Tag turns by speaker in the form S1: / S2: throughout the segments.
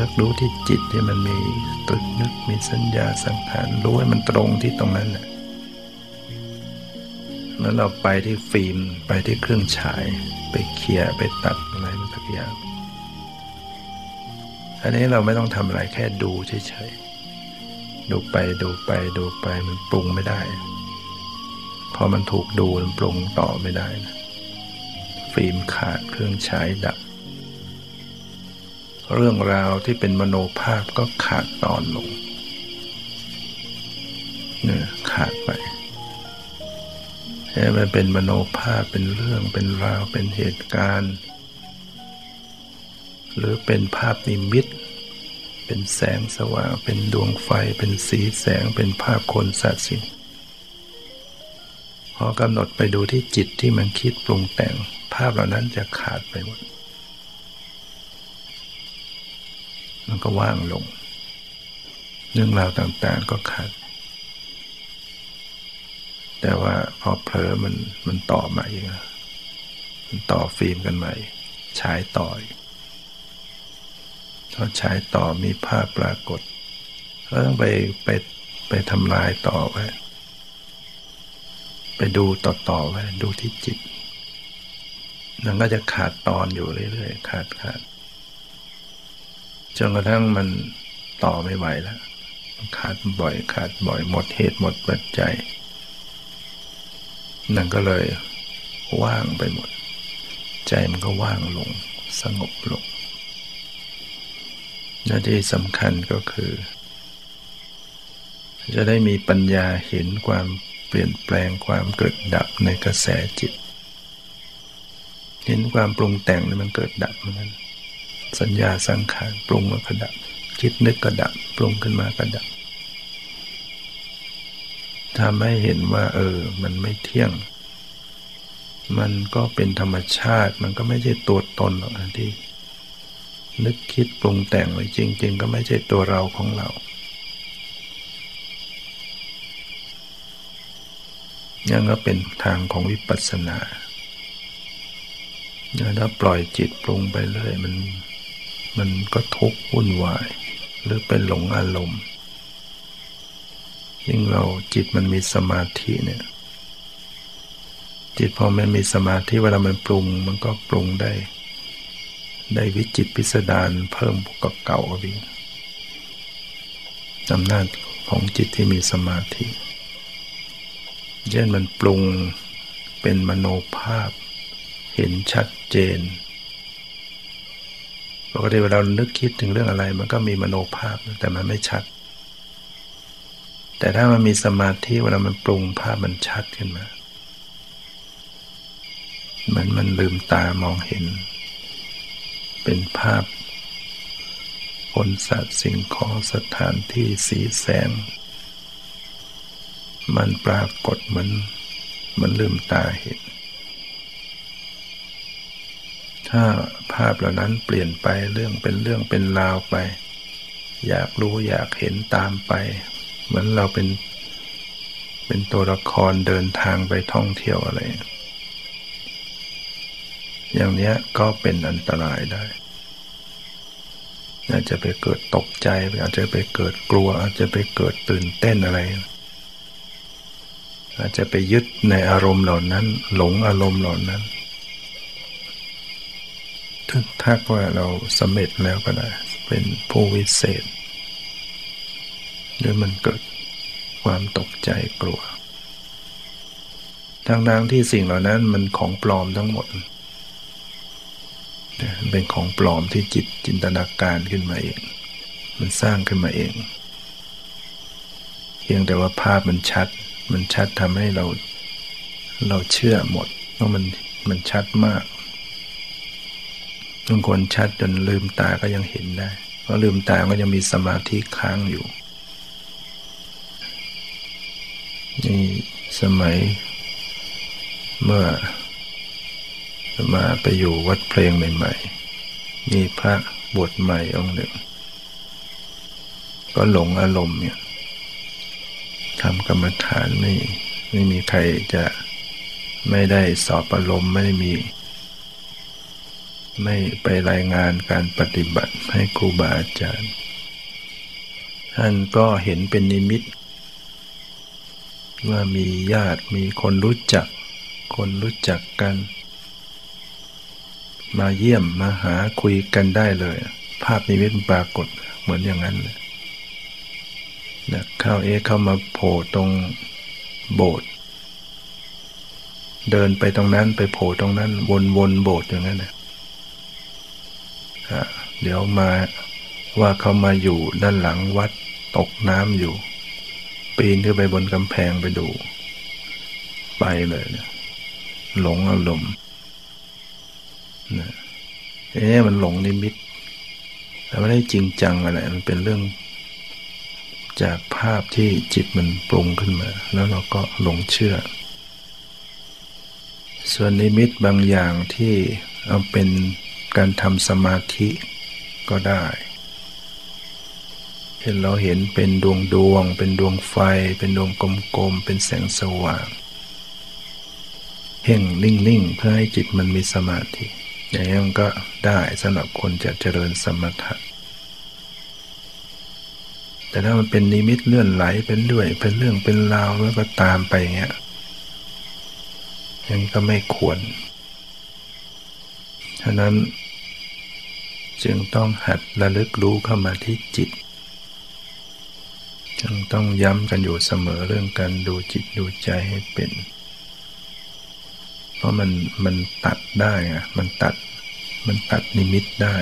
S1: รับรู้ที่จิตที่มันมีตึกนึกมีสัญญาสังขารรู้ให้มันตรงที่ตรงนั้นแหละแล้วเราไปที่ฟิล์มไปที่เครื่องฉาย ไปเคลียร์ไปตัดอะไรมันสักอย่างอันนี้เราไม่ต้องทำอะไรแค่ดูเฉยๆดูไปดูไปดูไปมันปรุงไม่ได้พอมันถูกดูมันปรุงต่อไม่ได้นะฟิล์มขาดเครื่องฉายดับ เรื่องราวที่เป็นมโนภาพก็ขาดตอนลงเนี่ยขาดไปมันเป็นมโนภาพเป็นเรื่องเป็นราวเป็นเหตุการณ์ หรือเป็นภาพนิมิต เป็นแสงสว่าง เป็นดวงไฟ เป็นสีแสงเป็นภาพคนสัตว์สิ่งพอกำหนดไปดูที่จิตที่มันคิดปรุงแต่ง ภาพเหล่านั้นจะขาดไปหมด มันก็ว่างลง เรื่องราวต่าง ๆก็ขาด แต่ว่าพอเผลอมันมันต่อมาอีกมันต่อฟิล์มกันใหม่ฉายต่อพอฉายต่อมีภาพปรากฏก็ต้องไปไปไปทำลายต่อไว้ ไปดูต่อต่อไว้ ดูที่จิตมันก็จะขาดตอนอยู่เรื่อยๆ ขาดขาด จนกระทั่งมันต่อไม่ไหวแล้วขาดบ่อย ขาดบ่อยหมดเหตุหมดปัจจัยนั่นก็เลยว่างไปหมด ใจมันก็ว่างลง สงบลงหน้าที่สำคัญก็คือ จะได้มีปัญญาเห็นความเปลี่ยนแปลงความเกิดดับในกระแสจิต เห็นความปรุงแต่งนี่มันเกิดดับเหมือนกัน สัญญาสังขารปรุงมากระดับ คิดนึกกระดับ ปรุงขึ้นมากระดับทำให้เห็นว่า เออ มันไม่เที่ยง มันก็เป็นธรรมชาติ มันก็ไม่ใช่ตัวตนหรอกที่ นึกคิดปรุงแต่งไว้จริง ๆ ก็ไม่ใช่ตัวเราของเรายังก็เป็นทางของวิปัสสนาถ้าปล่อยจิตปรุงไปเรื่อยมัน มันก็ทุกข์วุ่นวาย หรือเป็นหลงอารมณ์ ยิ่งเราจิตมันมีสมาธิเนี่ย จิตพอมันมีสมาธิเวลามันปรุง มันก็ปรุงได้ ได้วิจิตพิสดารเพิ่มกับเก่าวิ่งอำนาจของจิตที่มีสมาธิ เช่นมันปรุงเป็นมโนภาพ เห็นชัดเจน ปกติเวลาเรานึกคิดถึงเรื่องอะไร มันก็มีมโนภาพแต่มันไม่ชัด แต่ถ้ามันมีสมาธิเวลามันปรุงภาพมันชัดขึ้นมาเหมือนมันลืมตามองเห็น เป็นภาพคนสัตว์สิ่งของสถานที่สีแสง มันปรากฏเหมือนมันลืมตาเห็น ถ้าภาพเหล่านั้นเปลี่ยนไปเรื่องเป็นเรื่องเป็นราวไป อยากรู้อยากเห็นตามไป เหมือนเราเป็น เป็นตัวละครเดินทางไปท่องเที่ยวอะไร อย่างนี้ก็เป็นอันตรายได้อาจจะไปเกิดตกใจอาจจะไปเกิดกลัว อาจจะไปเกิดตื่นเต้นอะไร อาจจะไปยึดในอารมณ์เหล่านั้น หลงอารมณ์เหล่านั้น ทึกทักว่าเราสำเร็จแล้วก็ได้ เป็นผู้วิเศษ หรือมันเกิดความตกใจกลัวทั้งๆที่สิ่งเหล่านั้นมันของปลอมทั้งหมด เป็นของปลอมที่จิตจินตนาการขึ้นมาเอง มันสร้างขึ้นมาเอง เพียงแต่ว่าภาพมันชัด มันชัดทำให้เรา เราเชื่อหมดว่ามันมันชัดมาก บางคนชัดจนลืมตาก็ยังเห็นได้ เพราะลืมตาก็ยังมีสมาธิค้างอยู่ นี่สมัย เมื่อมาไปอยู่วัดเพลงใหม่ๆ มีพระบวชใหม่องค์หนึ่ง ก็หลงอารมณ์เนี่ยทำกรรมฐานไม่ไม่มีใครจะไม่ได้สอบอารมณ์ไม่ได้มี ไม่ไปรายงานการปฏิบัติให้ครูบาอาจารย์ ท่านก็เห็นเป็นนิมิต ว่ามีญาติมีคนรู้จัก คนรู้จักกัน มาเยี่ยมมาหาคุยกันได้เลย ภาพนิมิตปรากฏเหมือนอย่างนั้นเลยนะเข้าเอเข้ามาโผล่ตรงโบสถ์เดินไปตรงนั้นไปโผล่ตรงนั้น วนวนโบสถ์อย่างนั้นนะ เดี๋ยวมาว่าเขามาอยู่ด้านหลังวัดตกน้ำอยู่ ปีนขึ้นไปบนกำแพงไปดู ไปเลยนะหลงอารมณ์นะเอ๊ะมันหลงนิมิต แต่ไม่ได้จริงจังอะไร มันเป็นเรื่อง จากภาพที่จิตมันปรุงขึ้นมา แล้วเราก็หลงเชื่อ ส่วนนิมิตบางอย่างที่เอาเป็น การทำสมาธิก็ได้เห็นเราเห็นเป็นดวงดวง เป็นดวงไฟ เป็นดวงกลมๆ เป็นแสงสว่างเพ่งนิ่งๆ เพื่อให้จิตมันมีสมาธิ อย่างนี้นก็ได้สำหรับคนจะเจริญสมถะแต่ถ้ามันเป็นนิมิตเลื่อนไหลเป็นด้วย เป็นเรื่องเป็นราวแล้วก็ตามไปเงี้ยอย่างนี้ก็ไม่ควรฉะนั้น จึงต้องหัดระลึกรู้เข้ามาที่จิต จึงต้องย้ำกันอยู่เสมอเรื่องการดูจิตดูใจให้เป็น เพราะมันมันตัดได้อะมันตัดมันตัดนิมิตได้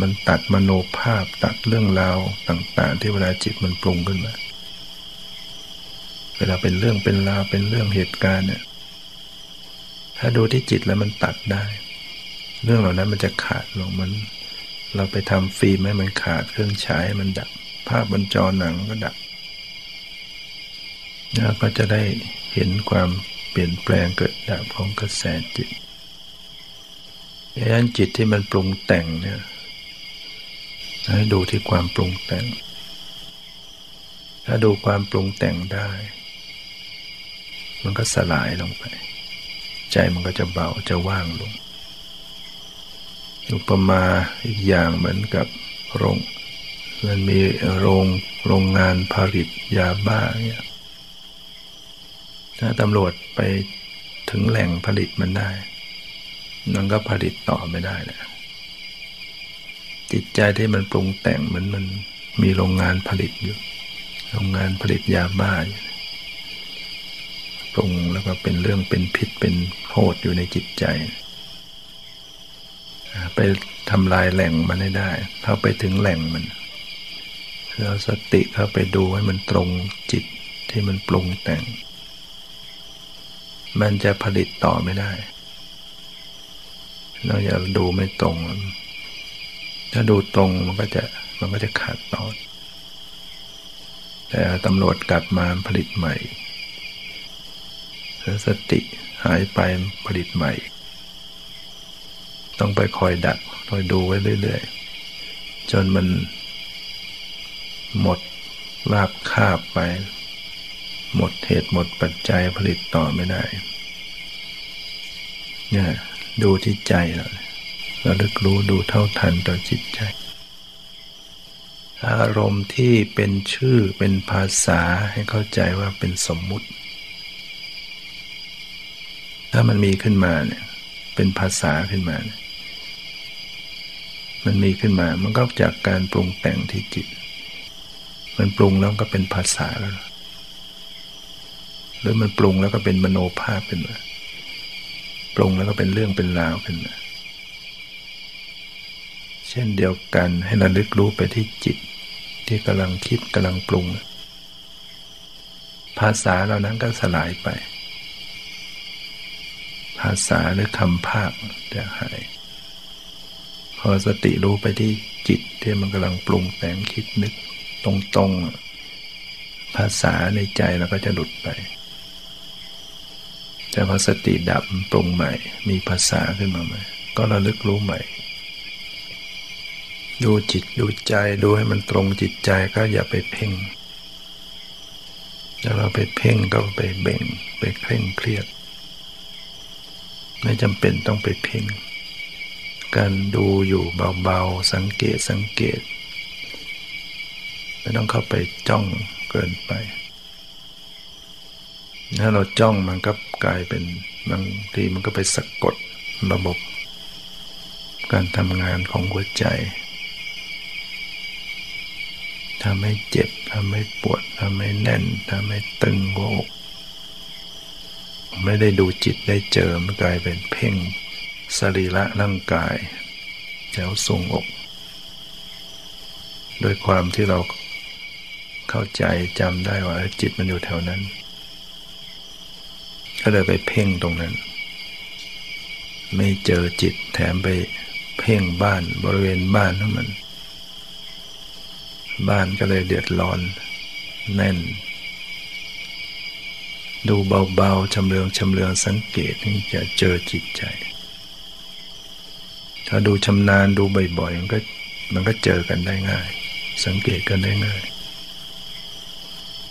S1: มันตัดมโนภาพตัดเรื่องราวต่าง ๆ ที่เวลาจิตมันปรุงขึ้นมา เวลาเป็นเรื่องเป็นราวเป็นเรื่องเหตุการณ์เนี่ย ถ้าดูที่จิตแล้วมันตัดได้ เรื่องเหล่านั้นมันจะขาดลงมัน เราไปทำฟิล์มให้มันขาดเครื่องฉายมันดับภาพบนจอหนังก็ดับแล้วก็จะได้เห็นความเปลี่ยนแปลงเกิดดับของกระแสจิตดังนั้นจิตที่มันปรุงแต่งเนี่ยให้ดูที่ความปรุงแต่ง ถ้าดูความปรุงแต่งได้ มันก็สลายลงไป ใจมันก็จะเบาจะว่างลง อุปมาอีกอย่างเหมือนกับโรงมันมีโรงโรงงานผลิตยาบ้าเนี่ยถ้าตำรวจไปถึงแหล่งผลิตมันได้มันก็ผลิตต่อไม่ได้แหละจิตใจที่มันปรุงแต่งเหมือนมันมีโรงงานผลิตอยู่ โรงงานผลิตยาบ้าอยู่ปรุงแล้วก็เป็นเรื่องเป็นพิษเป็นโทษอยู่ในจิตใจ ไปทำลายแหล่งมันได้ได้ เข้าไปถึงแหล่งมันเราสติเข้าไปดูให้มันตรงจิตที่มันปรุงแต่ง มันจะผลิตต่อไม่ได้เราอย่าดูไม่ตรง ถ้าดูตรงมันก็จะมันก็จะขาดตอน แต่ตำรวจกลับมาผลิตใหม่แล้วสติหายไปผลิตใหม่ ต้องไปคอยดักคอยดูไว้เรื่อยๆ จนมันหมดราบคาบไป หมดเหตุหมดปัจจัยผลิตต่อไม่ได้ เนี่ยดูที่ใจเราระลึกรู้ดูเท่าทันต่อจิตใจ อารมณ์ที่เป็นชื่อเป็นภาษาให้เข้าใจว่าเป็นสมมุติ ถ้ามันมีขึ้นมาเนี่ยเป็นภาษาขึ้นมาเนี่ย มันมีขึ้นมา มันก็จากการปรุงแต่งที่จิต มันปรุงแล้วก็เป็นภาษาแล้วหรือมันปรุงแล้วก็เป็นมโนภาพเป็นมาปรุงแล้วก็เป็นเรื่องเป็นราวขึ้นมาเช่นเดียวกันให้ระลึกรู้ไปที่จิต ที่กำลังคิดกำลังปรุง ภาษาเหล่านั้นก็สลายไป ภาษาหรือคำภาคจะหาย พอสติรู้ไปที่จิตที่มันกำลังปรุงแต่งคิดนึกตรงๆ ภาษาในใจเราก็จะหลุดไป แต่พอสติดับปรุงใหม่ มีภาษาขึ้นมาใหม่ ก็ระลึกรู้ใหม่ ดูจิตดูใจดูให้มันตรงจิตใจก็อย่าไปเพ่งถ้าเราไปเพ่งก็ไปเบ่ง ไปเคร่งเครียด ไม่จำเป็นต้องไปเพ่ง การดูอยู่เบาๆ สังเกตสังเกต ไม่ต้องเข้าไปจ้องเกินไป ถ้าเราจ้องมันก็กลายเป็นบางทีมันก็ไปสะกดระบบ การทำงานของหัวใจทำให้เจ็บทำให้ปวดทำให้แน่นทำให้ตึงหัวอกไม่ได้ดูจิตได้เจอมันกลายเป็นเพ่ง สรีระร่างกาย แถวทรงอกโดยความที่เราเข้าใจจำได้ว่าจิตมันอยู่แถวนั้น ก็เลยไปเพ่งตรงนั้น ไม่เจอจิตแถมไปเพ่งบ้านบริเวณบ้านนั่นมัน บ้านก็เลยเดือดร้อน แน่น ดูเบาๆชำเลืองชำเลืองสังเกตนี่จะเจอจิตใจ ถ้าดูชำนาญดูบ่อยๆมันก็มันก็เจอกันได้ง่าย สังเกตกันได้ง่าย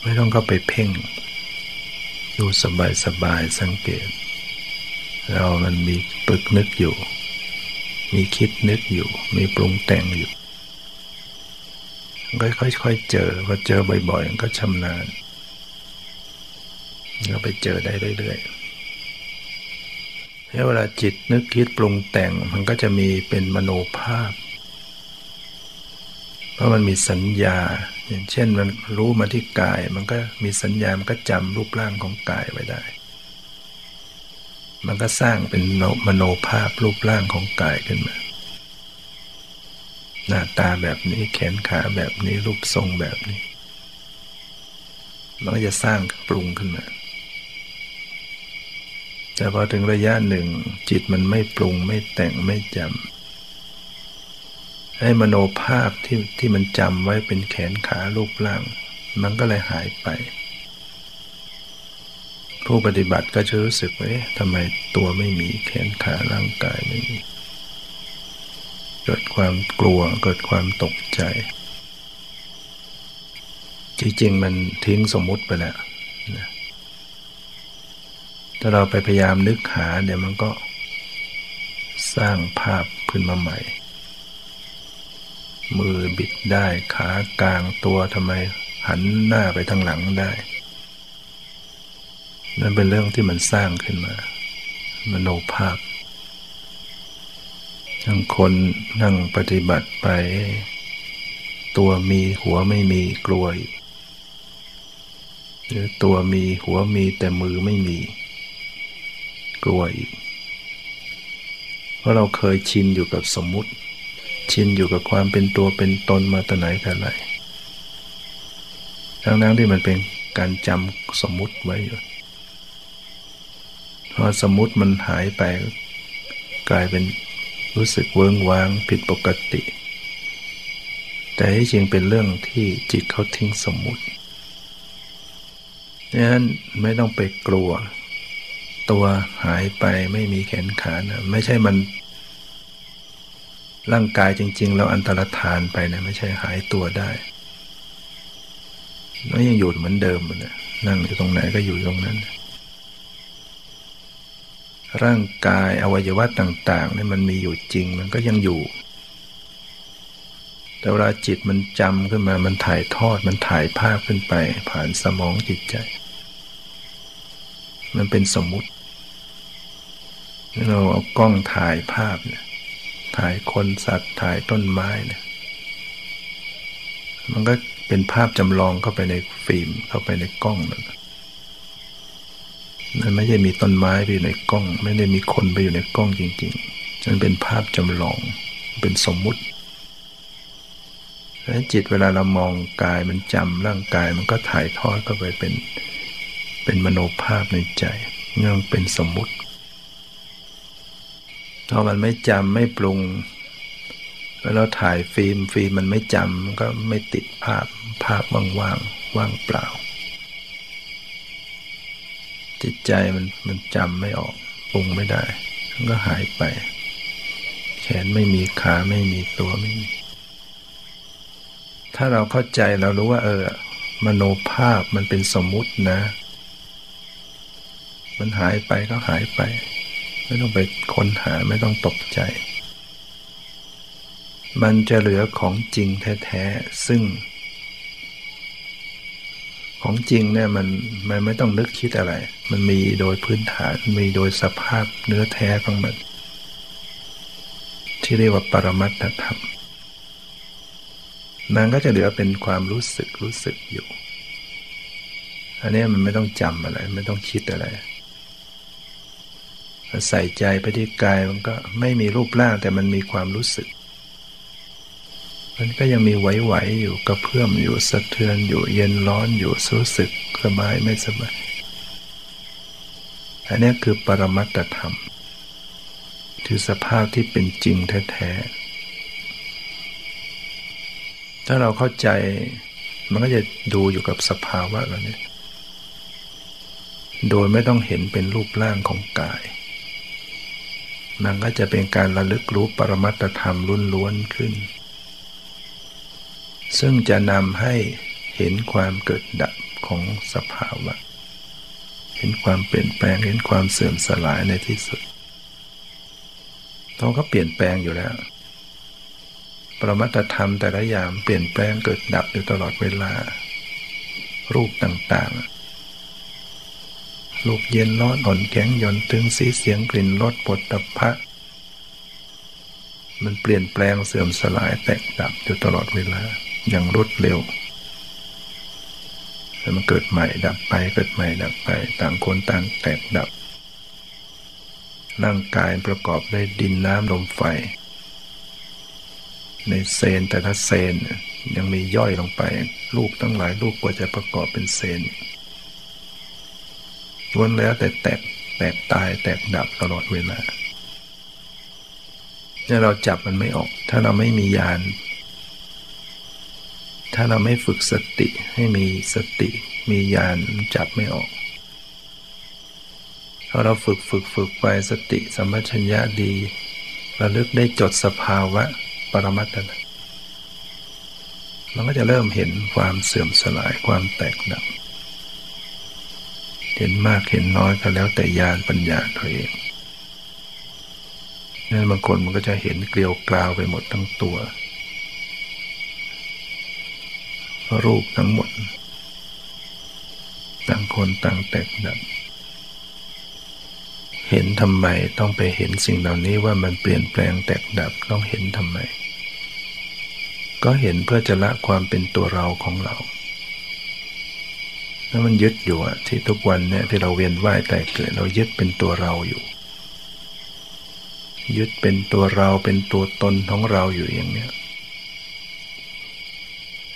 S1: ไม่ต้องเข้าไปเพ่ง ดูสบายๆสังเกต เรามันมีปึกนึกอยู่ มีคิดนึกอยู่ มีปรุงแต่งอยู่ก็ค่อยๆเจอพอเจอบ่อยๆมันก็ชำนาญก็ไปเจอได้เรื่อยๆ แล้วเวลาจิตนึกคิดปรุงแต่งมันก็จะมีเป็นมโนภาพ เพราะมันมีสัญญา อย่างเช่นมันรู้มาที่กาย มันก็มีสัญญา มันก็จำรูปร่างของกายไว้ได้ มันก็สร้างเป็นมโนภาพรูปร่างของกายขึ้นมา หน้าตาแบบนี้แขนขาแบบนี้รูปทรงแบบนี้ มันก็จะสร้างปรุงขึ้นมา แต่พอถึงระยะหนึ่ง จิตมันไม่ปรุงไม่แต่งไม่จำให้มโนภาพที่ที่มันจำไว้เป็นแขนขารูปร่าง มันก็เลยหายไป ผู้ปฏิบัติก็จะรู้สึกว่าทำไมตัวไม่มีแขนขาร่างกายไม่มีเกิดความกลัวเกิดความตกใจ จริงๆ มันทิ้งสมมุติไปแล้วนะ ถ้าเราไปพยายามนึกหาเดี๋ยวมันก็สร้างภาพขึ้นมาใหม่ มือบิดได้ขากลางตัวทำไมหันหน้าไปทางหลังได้ นั่นเป็นเรื่องที่มันสร้างขึ้นมา มโนภาพ ทั้งคนนั่งปฏิบัติไป ตัวมีหัวไม่มีกลัวหรือตัวมีหัวมีแต่มือไม่มี กลัวอีก เพราะเราเคยชินอยู่กับสมมุติ ชินอยู่กับความเป็นตัวเป็นตนมาแต่ไหนแต่ไรทั้งนั้นที่มันเป็นการจำสมมุติไว้อยู่พอสมมุติมันหายไปกลายเป็นรู้สึกเวิ้งว้างผิดปกติ แต่ที่จริงเป็นเรื่องที่จิตเขาทิ้งสมมุติดังนั้นไม่ต้องไปกลัว ตัวหายไปไม่มีแขนขานะไม่ใช่มัน ร่างกายจริง ๆ เราอันตรธานไปนะไม่ใช่หายตัวได้แล้วยังอยู่เหมือนเดิมนะนั่งอยู่ตรงไหนก็อยู่ตรงนั้น ร่างกายอวัยวะต่างๆนี่มันมีอยู่จริงมันก็ยังอยู่ แต่เวลาจิตมันจำขึ้นมามันถ่ายทอดมันถ่ายภาพขึ้นไป ผ่านสมองจิตใจ มันเป็นสมมุติ เราเอากล้องถ่ายภาพเนี่ย ถ่ายคนสัตว์ถ่ายต้นไม้เนี่ย มันก็เป็นภาพจำลองเข้าไปในฟิล์มเข้าไปในกล้องนั่นมันไม่ใช่มีต้นไม้ไปอยู่ในกล้อง ไม่ได้มีคนไปอยู่ในกล้องจริงๆมันเป็นภาพจำลองเป็นสมมุติแล้วจิตเวลาเรามองกายมันจำร่างกายมันก็ถ่ายทอดเข้าไปเป็นเป็นมโนภาพในใจนั่นเป็นสมมุติ พอมันไม่จำไม่ปรุงแล้วถ่ายฟิล์มฟิล์มมันไม่จำมันก็ไม่ติดภาพภาพว่างๆว่างเปล่า จิตใจมันมันจำไม่ออกปรุงไม่ได้มันก็หายไป แขนไม่มีขาไม่มีตัวไม่มี ถ้าเราเข้าใจเรารู้ว่า เออ มโนภาพมันเป็นสมมุตินะ มันหายไปก็หายไป ไม่ต้องไปค้นหาไม่ต้องตกใจ มันจะเหลือของจริงแท้ๆ ซึ่ง ของจริงเนี่ยมันมันไม่ต้องนึกคิดอะไร มันมีโดยพื้นฐานมีโดยสภาพเนื้อแท้ของมัน ที่เรียกว่าปรมัตถธรรมมันก็จะเหลือเป็นความรู้สึกรู้สึกอยู่ อันนี้มันไม่ต้องจำอะไร ไม่ต้องคิดอะไร ใส่ใจไปที่กายมันก็ไม่มีรูปร่างแต่มันมีความรู้สึก มันก็ยังมีไหวๆอยู่กระเพื่อมอยู่สะเทือนอยู่เย็นร้อนอยู่รู้สึกสบายไม่สบายอันนี้คือปรมัตธรรม คือสภาพที่เป็นจริงแท้ๆถ้าเราเข้าใจมันก็จะดูอยู่กับสภาวะแบบนี้โดยไม่ต้องเห็นเป็นรูปร่างของกาย มันก็จะเป็นการระลึกรู้ปรมัตธรรมรุ่นล้วนขึ้น ซึ่งจะนำให้เห็นความเกิดดับของสภาวะ เห็นความเปลี่ยนแปลงเห็นความเสื่อมสลายในที่สุดเราก็เปลี่ยนแปลงอยู่แล้ว ปรมัตธรรมแต่ละอย่างเปลี่ยนแปลงเกิดดับอยู่ตลอดเวลา รูปต่างๆ รูปเย็นร้อนอ่อนแข็งย่อนตึงสีเสียงกลิ่นรสปดตภะมันเปลี่ยนแปลงเสื่อมสลายแตกดับอยู่ตลอดเวลาอย่างรวดเร็วแล้วมันเกิดใหม่ดับไปเกิดใหม่ดับไป ต่างคนต่างแตกดับ ร่างกายประกอบด้วยดินน้ำลมไฟ ในเซนแต่ละเซนยังมีย่อยลงไป ลูกตั้งหลายลูกกว่าจะประกอบเป็นเซน ล้วนแล้วแต่แตกแตกตายแตกดับตลอดเวลาถ้าเราจับมันไม่ออก ถ้าเราไม่มียาน ถ้าเราไม่ฝึกสติให้มีสติ มีญาณจับไม่ออกพอเราฝึกฝึกฝึกไปสติสัมปชัญญะดีระลึกได้จดสภาวะปรมัตถะมันก็จะเริ่มเห็นความเสื่อมสลายความแตกดับ เห็นมากเห็นน้อยก็แล้วแต่ญาณปัญญาตัวเองนั่นบางคนมันก็จะเห็นเกลียวกราวไปหมดทั้งตัว รูปทั้งหมด ต่างคนต่างแตกดับเห็นทำไมต้องไปเห็นสิ่งเหล่านี้ว่ามันเปลี่ยนแปลงแตกดับต้องเห็นทำไม ก็เห็นเพื่อจะละความเป็นตัวเราของเรา แล้วมันยึดอยู่อะที่ทุกวันเนี่ยที่เราเวียนว่ายแต่เกิด เรายึดเป็นตัวเราอยู่ ยึดเป็นตัวเราเป็นตัวตนของเราอยู่อย่างเนี้ย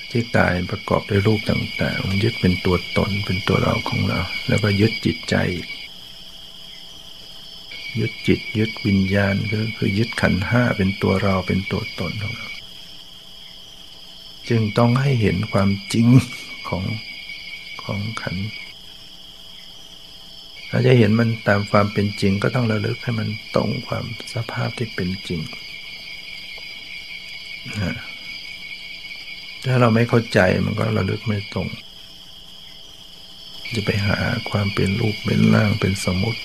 S1: ที่กายประกอบด้วยรูปต่าง ๆ ยึดเป็นตัวตนเป็นตัวเราของเรา แล้วก็ยึดจิตใจ ยึดจิตยึดวิญญาณก็คือยึดขันห้าเป็นตัวเราเป็นตัวตนของเรา จึงต้องให้เห็นความจริงของ ของขันถ้าจะเห็นมันตามความเป็นจริงก็ต้องระลึกให้มันตรงความสภาพที่เป็นจริง ถ้าเราไม่เข้าใจมันก็ระลึกไม่ตรง จะไปหาความเป็นรูปเป็นร่างเป็นสมมติ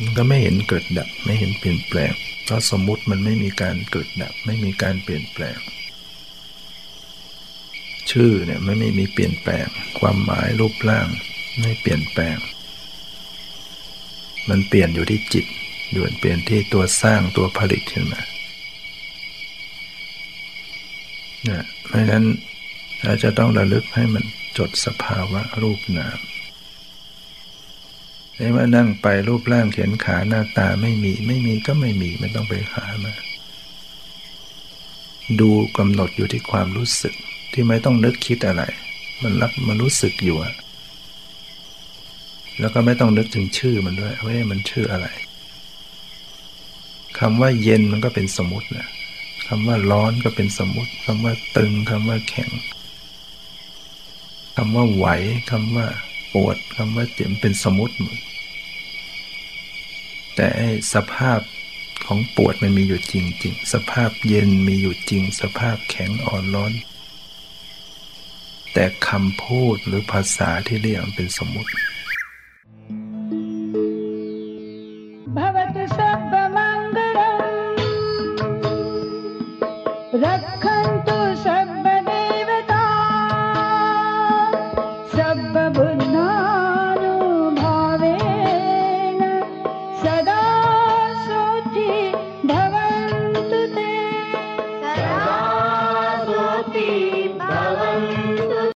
S1: มันก็ไม่เห็นเกิดดับ ไม่เห็นเปลี่ยนแปลง เพราะสมมติมันไม่มีการเกิดดับ ไม่มีการเปลี่ยนแปลง ชื่อเนี่ยไม่ไม่มีเปลี่ยนแปลง ความหมายรูปร่างไม่เปลี่ยนแปลง มันเปลี่ยนอยู่ที่จิตอยู่เปลี่ยนที่ตัวสร้างตัวผลิตขึ้นมาเนะเพราะฉะนั้นเราจะต้องระลึกให้มันจดสภาวะรูปนามไม่ว่านั่งไปรูปร่างเขียนขาหน้าตาไม่มีไม่มีก็ไม่มีไม่ต้องไปหามา ดูกำหนดอยู่ที่ความรู้สึก ที่ไม่ต้องนึกคิดอะไร มันรับมันรู้สึกอยู่อะแล้วก็ไม่ต้องนึกถึงชื่อมันด้วยว่ามันชื่ออะไรคำว่าเย็นมันก็เป็นสมมตินะคำว่าร้อนก็เป็นสมมติคำว่าตึงคำว่าแข็งคำว่าไหวคำว่าปวดคำว่าเจ็บเป็นสมมติหมดแต่สภาพของปวดมันมีอยู่จริงๆสภาพเย็นมีอยู่จริง สภาพแข็งอ่อนร้อน แต่คำพูดหรือภาษาที่เรียกเป็นสมมติ